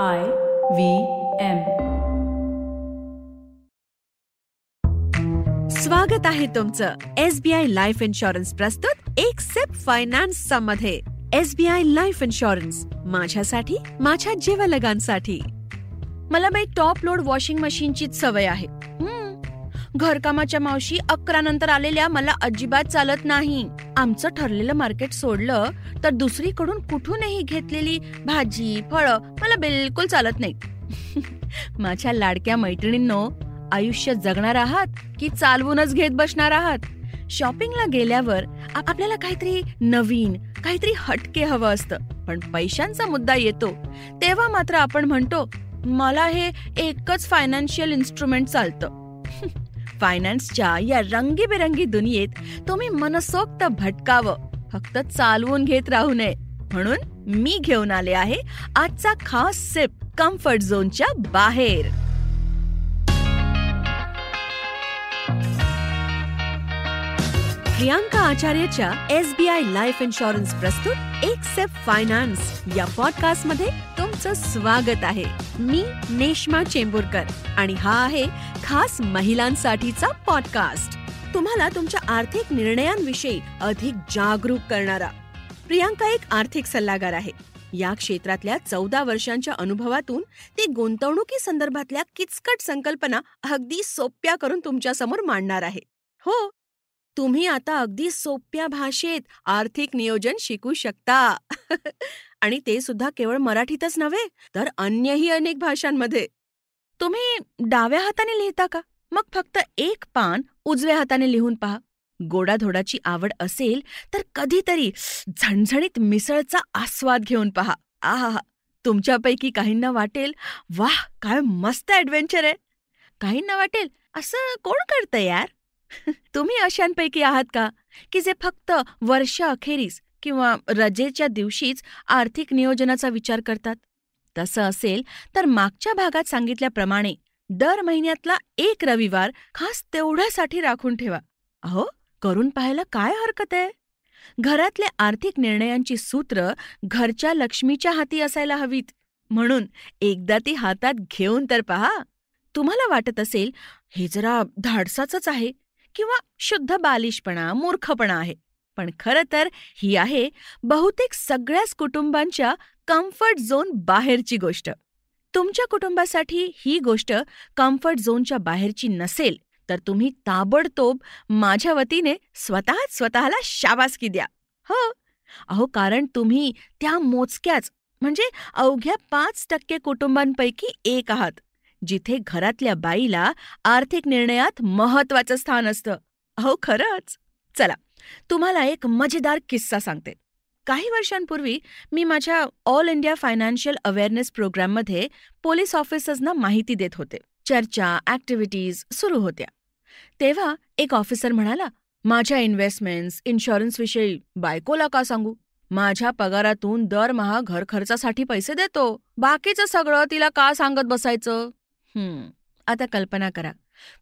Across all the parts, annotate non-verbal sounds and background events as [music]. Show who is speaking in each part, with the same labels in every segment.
Speaker 1: I V M.
Speaker 2: स्वागत आहे तुमचं S B I life insurance प्रस्तुत एक सेप फायनान्समध्ये. एसबीआय लाईफ इन्शुरन्स माझ्यासाठी माझ्या जीवलगांसाठी. मला बाई टॉप लोड वॉशिंग मशीनचीच सवय आहे. घरकामाच्या मावशी अकरा नंतर आलेल्या मला अजिबात चालत नाही. आमचं ठरलेलं मार्केट सोडलं तर दुसरीकडून कुठूनही घेतलेली भाजी फळं मला बिलकुल चालत नाही [laughs] माझ्या लाडक्या मैत्रिणींनो आयुष्य जगणार आहात की चालवूनच घेत बसणार आहात? शॉपिंगला गेल्यावर आपल्याला काहीतरी नवीन काहीतरी हटके हवं असतं. पण पैशांचा मुद्दा येतो. तेव्हा मात्र आपण म्हणतो मला हे एकच फायनान्शियल इन्स्ट्रुमेंट चालतं. फायनान्सच्या या रंगीबेरंगी दुनियेत तुम्ही मनसोक्त भटकावं. फक्त चालवून घेत राहू नये. म्हणून मी घेऊन आले आहे आजचा खास सिप कम्फर्ट झोनच्या बाहेर. Priyanka आचार्यच्या S B I life insurance प्रस्तुत एक सेफ फायनान्स या पॉडकास्टमध्ये तुमचं स्वागत आहे. मी नेश्मा चेंबूरकर आणि हा आहे खास महिलांसाठीचा पॉडकास्ट तुम्हाला तुमच्या आर्थिक निर्णयांविषयी अधिक जागरूक करणारा. प्रियांका एक आर्थिक सल्लागार आहे. या क्षेत्रातल्या चौदा वर्षांच्या अनुभवातून ती गुंतवणुकी संदर्भातल्या किचकट संकल्पना अगदी सोप्या करून तुमच्यासमोर मांडणार आहे. हो तुम्ही आता अगदी सोप्या भाषेत आर्थिक नियोजन शिकू शकता. [laughs] आणि ते सुद्धा केवळ मराठीतच नव्हे तर अन्यही अनेक भाषांमध्ये. तुम्ही डाव्या हाताने लिहिता का? मग फक्त एक पान उजव्या हाताने लिहून पहा. गोडाधोडाची आवड असेल तर कधीतरी झणझणीत मिसळचा आस्वाद घेऊन पहा. आहा तुमच्यापैकी काहींना वाटेल वाह काय मस्त ॲडव्हेंचर आहे. काहींना वाटेल असं कोण करतं यार? [laughs] तुम्ही अशांपैकी आहात का? की जे फक्त वर्ष अखेरीस किंवा रजेच्या दिवशीच आर्थिक नियोजनाचा विचार करतात? तसं असेल तर मागच्या भागात सांगितल्याप्रमाणे दर महिन्यातला एक रविवार खास तेवढ्यासाठी राखून ठेवा. अहो करून पाहायला काय हरकत आहे? घरातले आर्थिक निर्णयांची सूत्र घरच्या लक्ष्मीच्या हाती असायला हवीत. म्हणून एकदा ती हातात घेऊन तर पहा. तुम्हाला वाटत असेल हे जरा धाडसाचंच आहे किंवा शुद्ध बालिशपणा मूर्खपणा आहे. पण खरं तर ही आहे बहुतेक सगळ्याच कुटुंबांच्या कम्फर्ट झोन बाहेरची गोष्ट. तुमच्या कुटुंबासाठी ही गोष्ट कम्फर्ट झोनच्या बाहेरची नसेल तर तुम्ही ताबडतोब माझ्या वतीने स्वतःच स्वतःला शाबासकी द्या. हो. अहो कारण तुम्ही त्या मोजक्याच म्हणजे अवघ्या पाच टक्के कुटुंबांपैकी एक आहात जिथे घरातल्या बाईला आर्थिक निर्णयात महत्वाचं स्थान असतं. अहो खरंच. चला. तुम्हाला एक मजेदार किस्सा सांगते. काही वर्षांपूर्वी मी माझ्या ऑल इंडिया फायनान्शियल अवेअरनेस प्रोग्राममध्ये पोलीस ऑफिसर्सना माहिती देत होते. चर्चा ऍक्टिव्हिटीज सुरू होत्या. तेव्हा एक ऑफिसर म्हणाला माझ्या इन्व्हेस्टमेंट्स इन्शुरन्सविषयी बायकोला का सांगू? माझ्या पगारातून दरमहा घर खर्चासाठी पैसे देतो. बाकीचं सगळं तिला का सांगत बसायचं? हम्म आता कल्पना करा.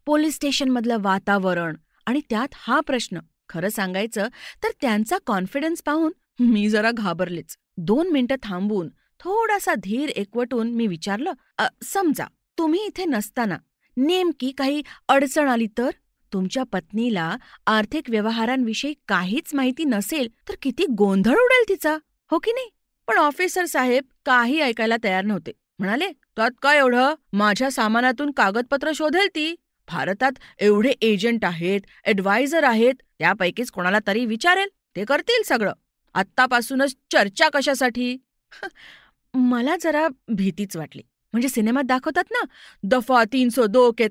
Speaker 2: पोलीस स्टेशनमधलं वातावरण आणि त्यात हा प्रश्न. खरं सांगायचं तर त्यांचा कॉन्फिडन्स पाहून मी जरा घाबरलेच. दोन मिनिटं थांबून थोडासा धीर एकवटून मी विचारलं समजा तुम्ही इथे नसताना नेमकी काही अडचण आली तर? तुमच्या पत्नीला आर्थिक व्यवहारांविषयी काहीच माहिती नसेल तर किती गोंधळ उडेल तिचा हो की नाही? पण ऑफिसर साहेब काही ऐकायला तयार नव्हते. म्हणाले त्यात काय एवढं? माझ्या सामानातून कागदपत्र शोधेल ती. भारतात एवढे एजंट आहेत ॲडवायझर आहेत त्यापैकीच कोणाला तरी विचारेल ते करतील सगळं. आत्तापासूनच चर्चा कशासाठी? [laughs] मला जरा भीतीच वाटली. म्हणजे सिनेमात दाखवतात ना दफा तीन सो दो के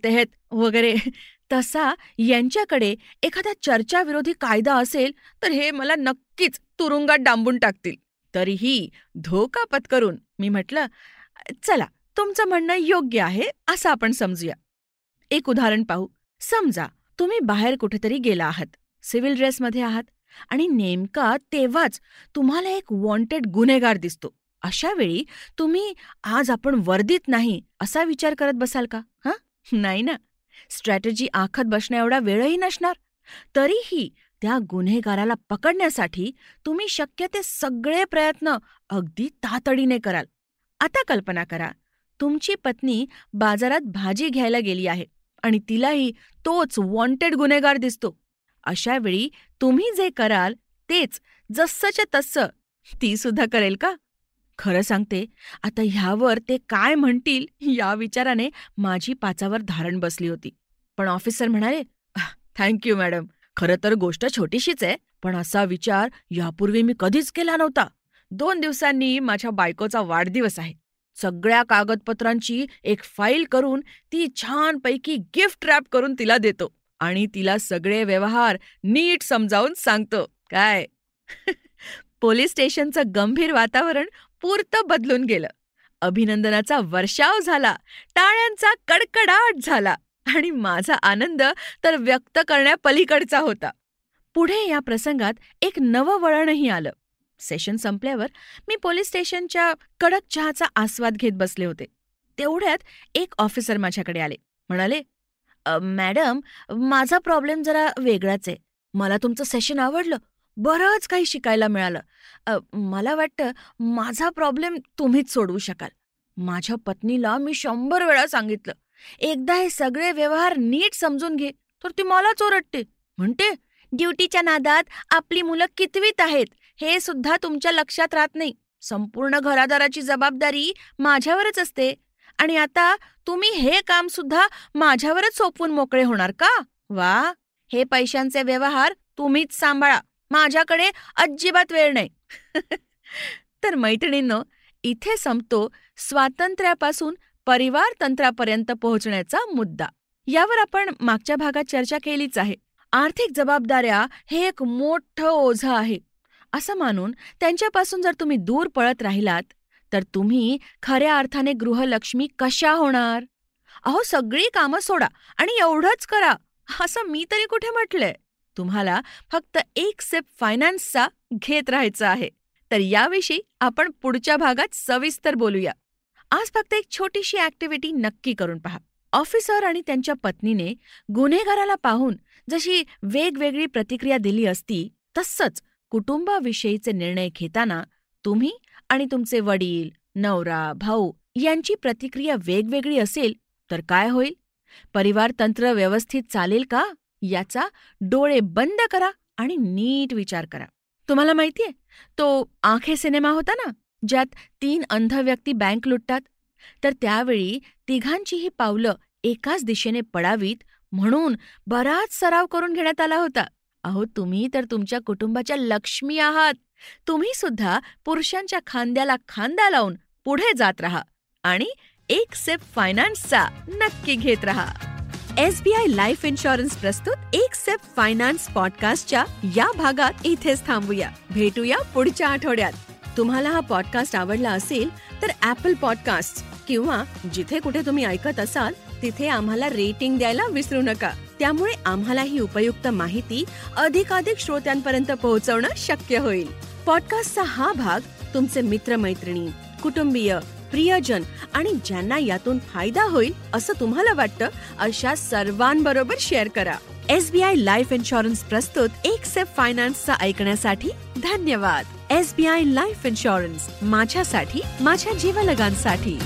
Speaker 2: वगैरे. [laughs] तसा यांच्याकडे एखादा चर्चाविरोधी कायदा असेल तर हे मला नक्कीच तुरुंगात डांबून टाकतील. तरीही धोका पत्करून मी म्हटलं चला तुमचं म्हणणं योग्य आहे असं आपण समजूया. एक उदाहरण पाहू. समजा तुम्ही बाहेर कुठेतरी गेला आहात. सिव्हिल ड्रेसमध्ये आहात आणि नेमका तेव्हाच तुम्हाला एक वॉन्टेड गुन्हेगार दिसतो. अशा वेळी तुम्ही आज आपण वर्दीत नाही असा विचार करत बसाल का? हा? नाही ना. स्ट्रॅटेजी आखत बसण्याएवढा वेळही नसणार. तरीही त्या गुन्हेगाराला पकडण्यासाठी तुम्ही शक्य ते सगळे प्रयत्न अगदी तातडीने कराल. आता कल्पना करा. तुमची पत्नी बाजारात भाजी घ्यायला गेली आहे. आणि तिलाही तोच वॉन्टेड गुन्हेगार दिसतो. अशा वेळी तुम्ही जे कराल तेच जस्सच्या तस्सं ती सुद्धा करेल का? खरं सांगते आता ह्यावर ते काय म्हणतील या विचाराने माझी पाचावर धारण बसली होती. पण ऑफिसर म्हणाले थँक्यू मॅडम खरं तर गोष्ट छोटीशीच आहे पण असा विचार यापूर्वी मी कधीच केला नव्हता. दोन दिवसांनी माझ्या बायकोचा वाढदिवस आहे. सगळ्या कागदपत्रांची एक फाईल करून ती छानपैकी गिफ्ट रॅप करून तिला देतो आणि तिला सगळे व्यवहार नीट समजावून सांगतो. काय? [laughs] पोलीस स्टेशनचं गंभीर वातावरण पुरतं बदलून गेलं. अभिनंदनाचा वर्षाव झाला. टाळ्यांचा कडकडाट झाला. आणि माझा आनंद तर व्यक्त करण्यापलीकडचा होता. पुढे या प्रसंगात एक नवं वळणही आलं. सेशन संपल्यावर मी पोलीस स्टेशनच्या कडक चहाचा आस्वाद घेत बसले होते. तेवढ्यात एक ऑफिसर माझ्याकडे आले. म्हणाले मॅडम माझा प्रॉब्लेम जरा वेगळाच आहे. मला तुमचं सेशन आवडलं. बरंच काही शिकायला मिळालं. मला वाटतं माझा प्रॉब्लेम तुम्हीच सोडवू शकाल. माझ्या पत्नीला मी शंभर वेळा सांगितलं एकदा हे सगळे व्यवहार नीट समजून घे तर ती मलाच ओरडते. म्हणते ड्युटीच्या नादात आपली मुलं कितवीत आहेत? हे सुद्धा तुमच्या लक्षात राहत नाही. संपूर्ण घरादाराची जबाबदारी माझ्यावरच असते. आणि आता तुम्ही हे काम सुद्धा माझ्यावरच सोपवून मोकळे होणार का? वा! हे पैशांचे व्यवहार तुम्हीच सांभाळा. माझ्याकडे अजिबात वेळ नाही. [laughs] तर मैत्रिणींनो इथे संपतो स्वातंत्र्यापासून परिवार तंत्रापर्यंत पोहोचण्याचा मुद्दा. यावर आपण मागच्या भागात चर्चा केलीच आहे. आर्थिक जबाबदाऱ्या हे एक मोठं ओझं आहे. असं मानून त्यांच्यापासून जर तुम्ही दूर पळत राहिलात तर तुम्ही खऱ्या अर्थाने गृहलक्ष्मी कशा होणार? अहो सगळी कामं सोडा आणि एवढंच करा. असं मी तरी कुठे म्हटलंय? तुम्हाला फक्त एक सेप फायनान्सचा घेत राहायचं आहे. तर याविषयी आपण पुढच्या भागात सविस्तर बोलूया. आज फक्त एक छोटीशी ऍक्टिव्हिटी नक्की करून पहा. ऑफिसर आणि त्यांच्या पत्नीने गुन्हेगाराला पाहून जशी वेगवेगळी प्रतिक्रिया दिली असती तसंच कुटुंबाविषयीचे निर्णय घेताना तुम्ही आणि तुमचे वडील नवरा भाऊ यांची प्रतिक्रिया वेगवेगळी असेल तर काय होईल? परिवार तंत्र व्यवस्थित चालेल का? याचा डोळे बंद करा आणि नीट विचार करा. तुम्हाला माहितीये तो आंखे सिनेमा होता ना ज्यात तीन अंध व्यक्ती बँक लुटतात? तर त्यावेळी तिघांचीही पावलं एकाच दिशेने पडावीत म्हणून बराच सराव करून घेण्यात आला होता. अहो तुम्ही तर तुमच्या कुटुंबाच्या लक्ष्मी आहात. तुम्ही सुद्धा पुरुषांच्या खांद्याला खांदा लावून पुढे जात राहा आणि एक सेप फायनान्सचा नक्की घेत राहा. एसबीआय लाईफ इन्शुरन्स प्रस्तुत एक सेप फायनान्स पॉडकास्टच्या या भागात इथेच थांबूया. भेटूया पुढच्या आठवड्यात. तुम्हाला हा पॉडकास्ट आवडला असेल तर ऍपल पॉडकास्ट किंवा जिथे कुठे तुम्ही ऐकत असाल तिथे आम्हाला रेटिंग द्यायला विसरू नका. त्यामुळे आम्हाला ही उपयुक्त माहिती अधिकाधिक श्रोत्यांपर्यंत पोहोचवणं शक्य होईल. पॉडकास्टचा हा भाग तुमचे मित्रमैत्रिणी कुटुंबीय प्रियजन आणि ज्यांना यातून फायदा होईल असं तुम्हाला वाटतं अशा सर्वांबरोबर शेअर करा. S B I life insurance प्रस्तुत एक सेफ फायनान्सचा ऐकण्यासाठी धन्यवाद. S B I life insurance माझ्यासाठी माझ्या जीवलगांसाठी.